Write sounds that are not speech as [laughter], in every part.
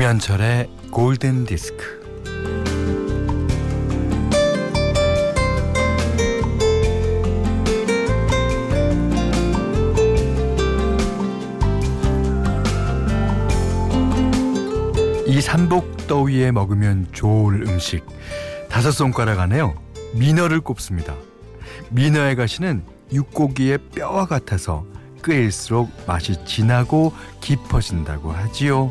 김현철의 골든 디스크. 이 삼복더위에 먹으면 좋을 음식 다섯 손가락 안에요 민어를 꼽습니다. 민어의 가시는 육고기의 뼈와 같아서 끓일수록 맛이 진하고 깊어진다고 하지요.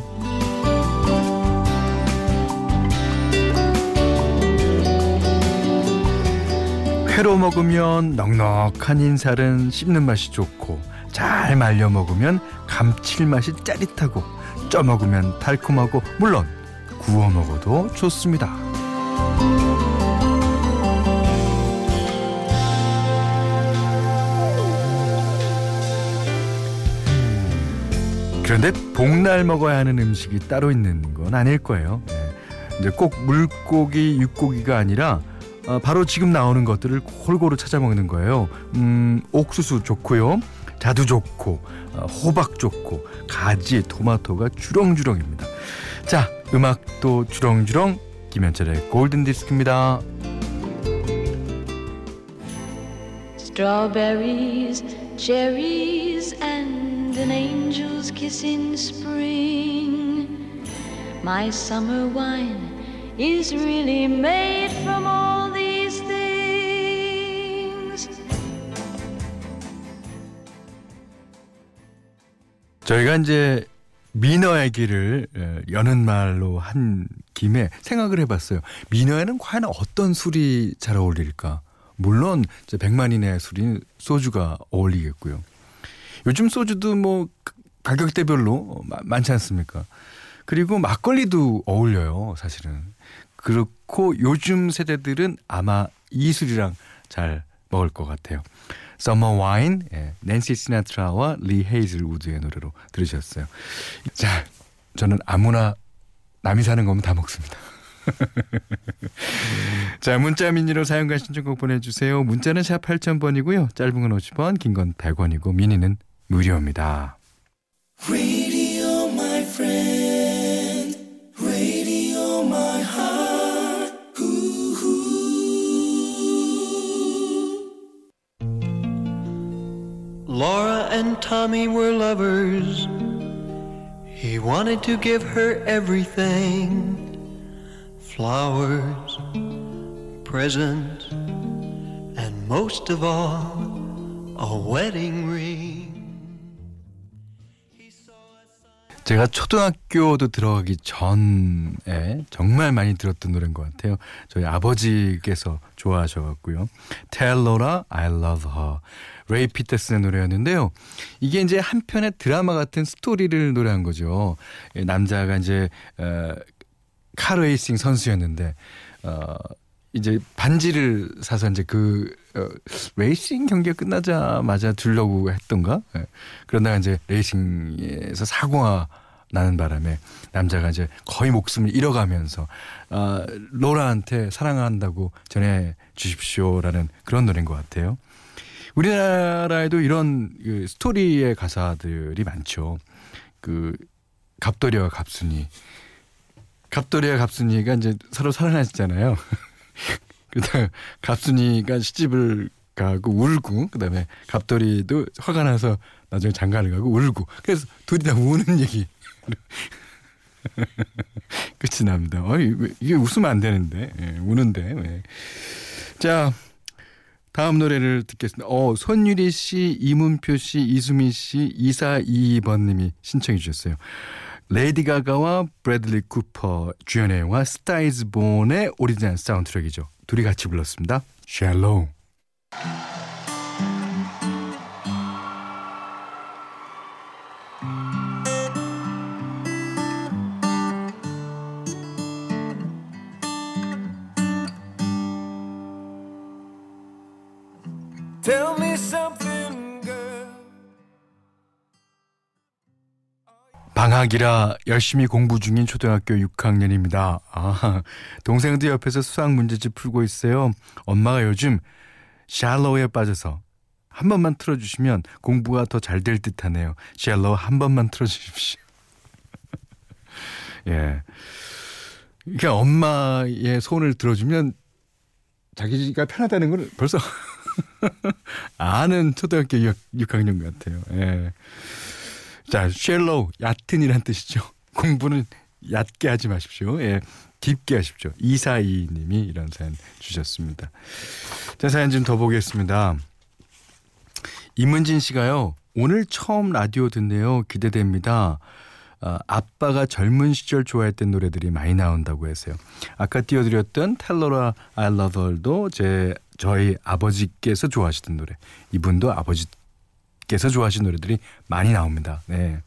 회로 먹으면 넉넉한 인살은 씹는 맛이 좋고 잘 말려 먹으면 감칠맛이 짜릿하고 쪄 먹으면 달콤하고 물론 구워 먹어도 좋습니다. 그런데 복날 먹어야 하는 음식이 따로 있는 건 아닐 거예요. 네. 이제 꼭 물고기, 육고기가 아니라 어, 바로 지금 나오는 것들을 골고루 찾아 먹는 거예요. 음, 옥수수 좋고요. 자두 좋고 어, 호박 좋고 가지, 토마토가 주렁주렁입니다. 자, 음악도 주렁주렁 김현철의 골든 디스크입니다. Strawberries, cherries and an angel's kiss in spring. My summer wine is really made from all these 저희가 이제 민어 얘기를 여는 말로 한 김에 생각을 해봤어요. 민어에는 과연 어떤 술이 잘 어울릴까? 물론 백만인의 술인 소주가 어울리겠고요. 요즘 소주도 뭐 가격대별로 많지 않습니까? 그리고 막걸리도 어울려요, 사실은. 그렇고 요즘 세대들은 아마 이 술이랑 잘 먹을 것 같아요. Summer Wine, 예, 낸시 시나트라와 리 헤이즐 우드의 노래로 들으셨어요. 자, 저는 아무나 남이 사는 거면 다 먹습니다. [laughs] 자, 문자 미니로 사용과 신청곡 보내주세요. 문자는 샵 8000번이고요. 짧은 건 50원, 긴 건 100원이고 미니는 무료입니다. Laura and Tommy were lovers. He wanted to give her everything flowers, presents, and most of all, a wedding ring. 제가 초등학교도 들어가기 전에 정말 많이 들었던 노래인 것 같아요. 저희 아버지께서 좋아하셔갖고요. 텔로라 I Love Her. 레이 피터슨의 노래였는데요. 이게 이제 한편의 드라마 같은 스토리를 노래한 거죠. 남자가 이제 어, 카레이싱 선수였는데 어 이제 반지를 사서 이제 그 어, 레이싱 경기가 끝나자마자 들려고 했던가 예. 그러다가 이제 레이싱에서 사고가 나는 바람에 남자가 이제 거의 목숨을 잃어가면서 어, 로라한테 사랑한다고 전해 주십시오라는 그런 노래인 것 같아요. 우리나라에도 이런 그 스토리의 가사들이 많죠. 그 갑돌이와 갑순이 갑돌이와 갑순이가 이제 서로 사랑하시잖아요. [laughs] 그다음 갑순이가 시집을 가고 울고 그다음에 갑돌이도 화가 나서 나중에 장가를 가고 울고 그래서 둘이 다 우는 얘기 [laughs] 끝이 납니다. 어, 이게 웃으면 안 되는데 예, 우는데 예. 자 다음 노래를 듣겠습니다. 어, 손유리 씨, 이문표 씨, 이수미 씨, 2422번님이 신청해 주셨어요. 레이디 가가와 브래들리 쿠퍼 주연의 영화 Star Is Born의 오리지널 사운드트랙이죠. 둘이 같이 불렀습니다. Shallow. 방학이라 열심히 공부 중인 초등학교 6학년입니다. 아, 동생도 옆에서 수학 문제집 풀고 있어요. 엄마가 요즘 샬로우에 빠져서 한 번만 틀어주시면 공부가 더 잘 될 듯하네요. 샬로우 한 번만 틀어주십시오. [laughs] 예. 그러니까 엄마의 손을 들어주면 자기가 편하다는 걸 벌써 [laughs] 아는 초등학교 6, 학년 같아요. 예. 자, Shallow, 얕은이란 뜻이죠. [laughs] 공부는 얕게 하지 마십시오. 예. 깊게 하십시오. 이사이 님이 이런 사연 주셨습니다. 자, 사연 좀 더 보겠습니다. 이문진 씨가요. 오늘 처음 라디오 듣네요. 기대됩니다. 어, 아빠가 젊은 시절 좋아했던 노래들이 많이 나온다고 해서요. 아까 띄워드렸던 텔러라 아일러덜도 제 저희 아버지께서 좋아하시던 노래. 이분도 아버지 께서 좋아하시는 노래들이 많이 나옵니다. 네.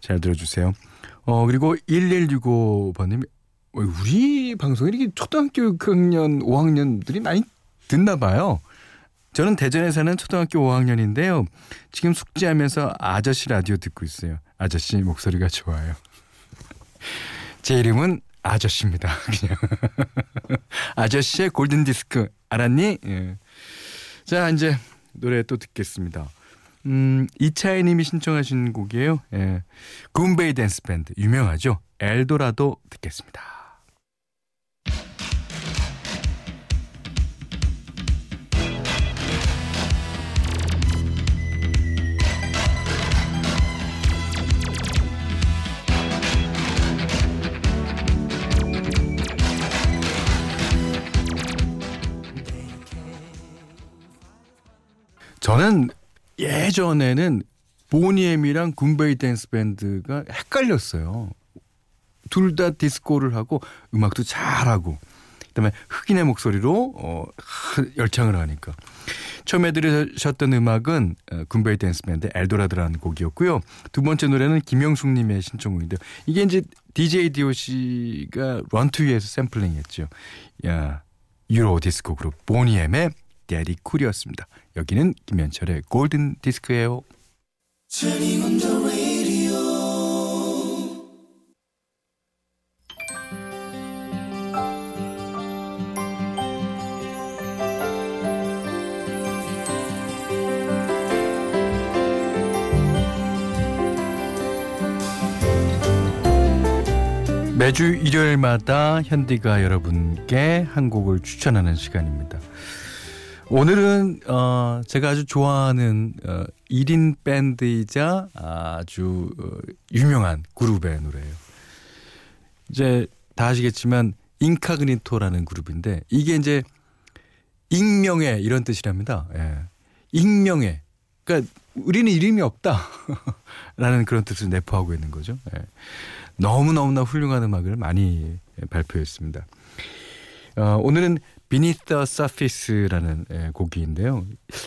잘 들어주세요. 어, 그리고 1165번님이 우리 방송에 이렇게 초등학교 6학년, 5학년들이 많이 듣나 봐요. 저는 대전에 사는 초등학교 5학년인데요. 지금 숙제하면서 아저씨 라디오 듣고 있어요. 아저씨 목소리가 좋아요. [laughs] 제 이름은 아저씨입니다. [laughs] 그냥 아저씨의 골든 디스크 알았니? 예. 자 이제 노래 또 듣겠습니다. 음 이차이님이 신청하신 곡이에요. 예. 굼베이 댄스 밴드 유명하죠. 엘도라도 듣겠습니다. 저는 예전에는 보니엠이랑 굼베이 댄스 밴드가 헷갈렸어요. 둘 다 디스코를 하고 음악도 잘하고 그다음에 흑인의 목소리로 어, 열창을 하니까 처음에 들으셨던 음악은 어, 굼베이 댄스 밴드 Eldorado라는 곡이었고요. 두 번째 노래는 김영숙님의 신청곡인데요. 이게 이제 DJ DOC가 Run to You에서 샘플링했죠. 야 유로 디스코 그룹 보니엠의 데디 쿨이었습니다. 여기는 김현철의 골든 디스크예요. 매주 일요일마다 현디가 여러분께 한 곡을 추천하는 시간입니다. 오늘은 어 제가 아주 좋아하는 어 1인 밴드이자 아주 어, 유명한 그룹의 노래예요. 이제 다 아시겠지만 인카그니토라는 그룹인데 이게 이제 익명의 이런 뜻이랍니다. 예. 익명의 그러니까 우리는 이름이 없다라는 [laughs] 그런 뜻을 내포하고 있는 거죠. 예. 너무 너무나 훌륭한 음악을 많이 발표했습니다. 어, 오늘은 Beneath the Surface라는 예, 곡인데요.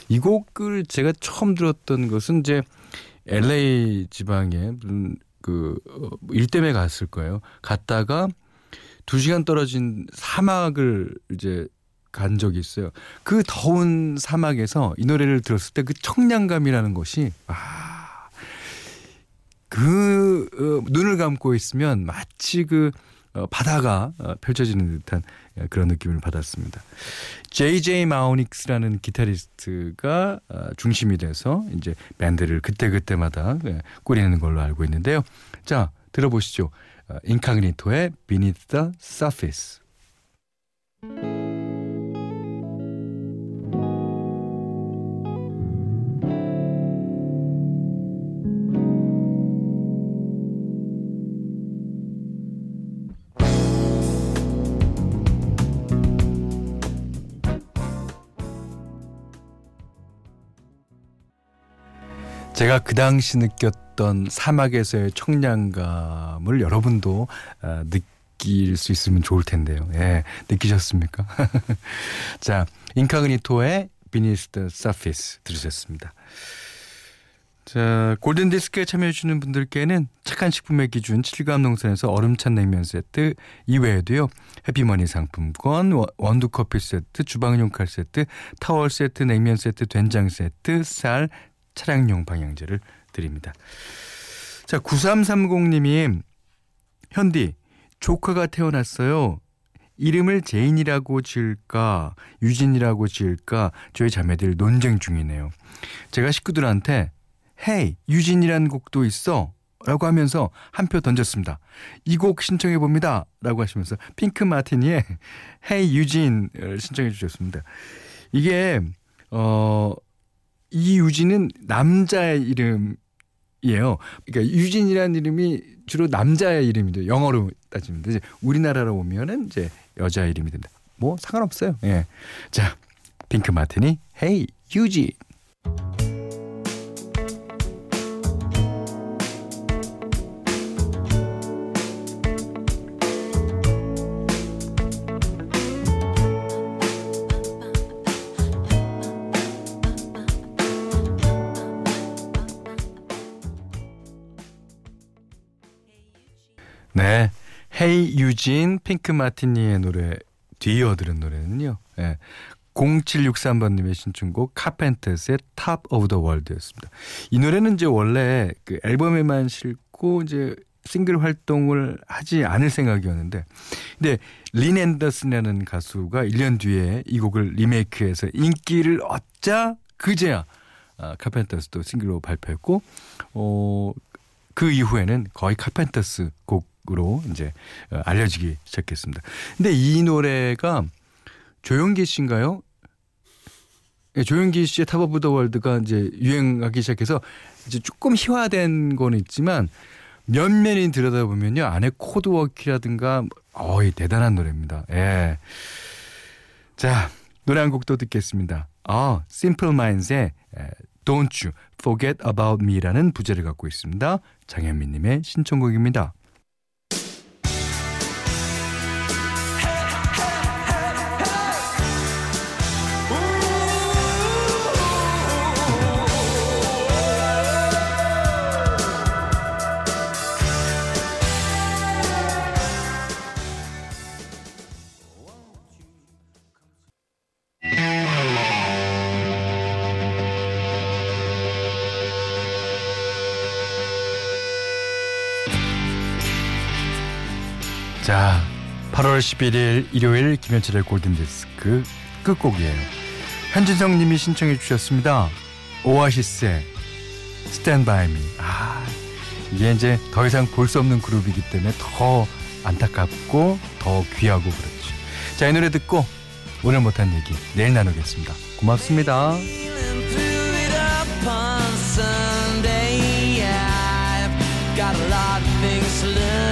이 곡을 제가 처음 들었던 것은 이제 LA 지방에 그 어, 일 때문에 갔을 거예요. 갔다가 두 시간 떨어진 사막을 이제 간 적이 있어요. 그 더운 사막에서 이 노래를 들었을 때 그 청량감이라는 것이 아, 그 어, 눈을 감고 있으면 마치 그 어, 바다가 어, 펼쳐지는 듯한 예, 그런 느낌을 받았습니다. JJ 마우닉스라는 기타리스트가 어, 중심이 돼서 이제 밴드를 그때그때마다 예, 꾸리는 걸로 알고 있는데요. 자, 들어보시죠. 인카그니토의 Beneath the Surface. 제가 그 당시 느꼈던 사막에서의 청량감을 여러분도 아, 느낄 수 있으면 좋을 텐데요. 예, 느끼셨습니까? [laughs] 자, 인카그니토의 Beneath the 들으셨습니다. 자, 골든 디스크에 참여해 주시는 분들께는 착한 식품의 기준 7감 농산에서 얼음찬 냉면 세트 이외에도요. 해피머니 상품권, 원두 커피 세트, 주방용 칼 세트, 타월 세트, 냉면 세트, 된장 세트, 쌀, 차량용 방향제를 드립니다. 자, 9330님이 현디 조카가 태어났어요. 이름을 제인이라고 지을까 유진이라고 지을까 저희 자매들 논쟁 중이네요. 제가 식구들한테 Hey Eugene이라는 곡도 있어 라고 하면서 한 표 던졌습니다. 이 곡 신청해 봅니다. 라고 하시면서 핑크 마티니의 헤이 유진을 신청해 주셨습니다. 이게 어 이유진은 남자의 이름이에요. 그러니까 유진이라는 이름이 주로 남자의 이름이죠. 영어로 따지면 이제 우리나라로 오면은 이제 여자 이름이 된다. 뭐 상관없어요. 예. 자, 핑크 마티니 헤이 유진. Hey Eugene 핑크 마티니의 노래 뒤이어 들은 노래는요. 예. 0763번님의 신청곡 카펜터스의 Top of the World였습니다. 이 노래는 이제 원래 그 앨범에만 실고 이제 싱글 활동을 하지 않을 생각이었는데 근데 린 앤더슨이라는 가수가 1년 뒤에 이 곡을 리메이크해서 인기를 얻자 그제야 아, 카펜터스도 싱글로 발표했고 어, 그 이후에는 거의 카펜터스 곡 으로 이제 어, 알려지기 시작했습니다. 근데 이 노래가 조용기 씨인가요? 네, 조용기 씨의 Top of the World가 이제 유행하기 시작해서 이제 조금 희화된 건 있지만 면면이 들여다보면요 안에 chord work라든가 어이 대단한 노래입니다. 예. 자 노래 한 곡도 듣겠습니다. 아, Simple Minds의 Don't You Forget About Me라는 부제를 갖고 있습니다. 장현민님의 신청곡입니다. 자, 8월 11일 일요일 김현철의 골든디스크 끝곡이에요. 현진성 님이 신청해 주셨습니다. 오아시스의 Stand By Me. 아, 이게 이제 더 이상 볼 수 없는 그룹이기 때문에 더 안타깝고 더 귀하고 그렇죠. 자, 이 노래 듣고 오늘 못한 얘기 내일 나누겠습니다. 고맙습니다. got a lot of things to learn.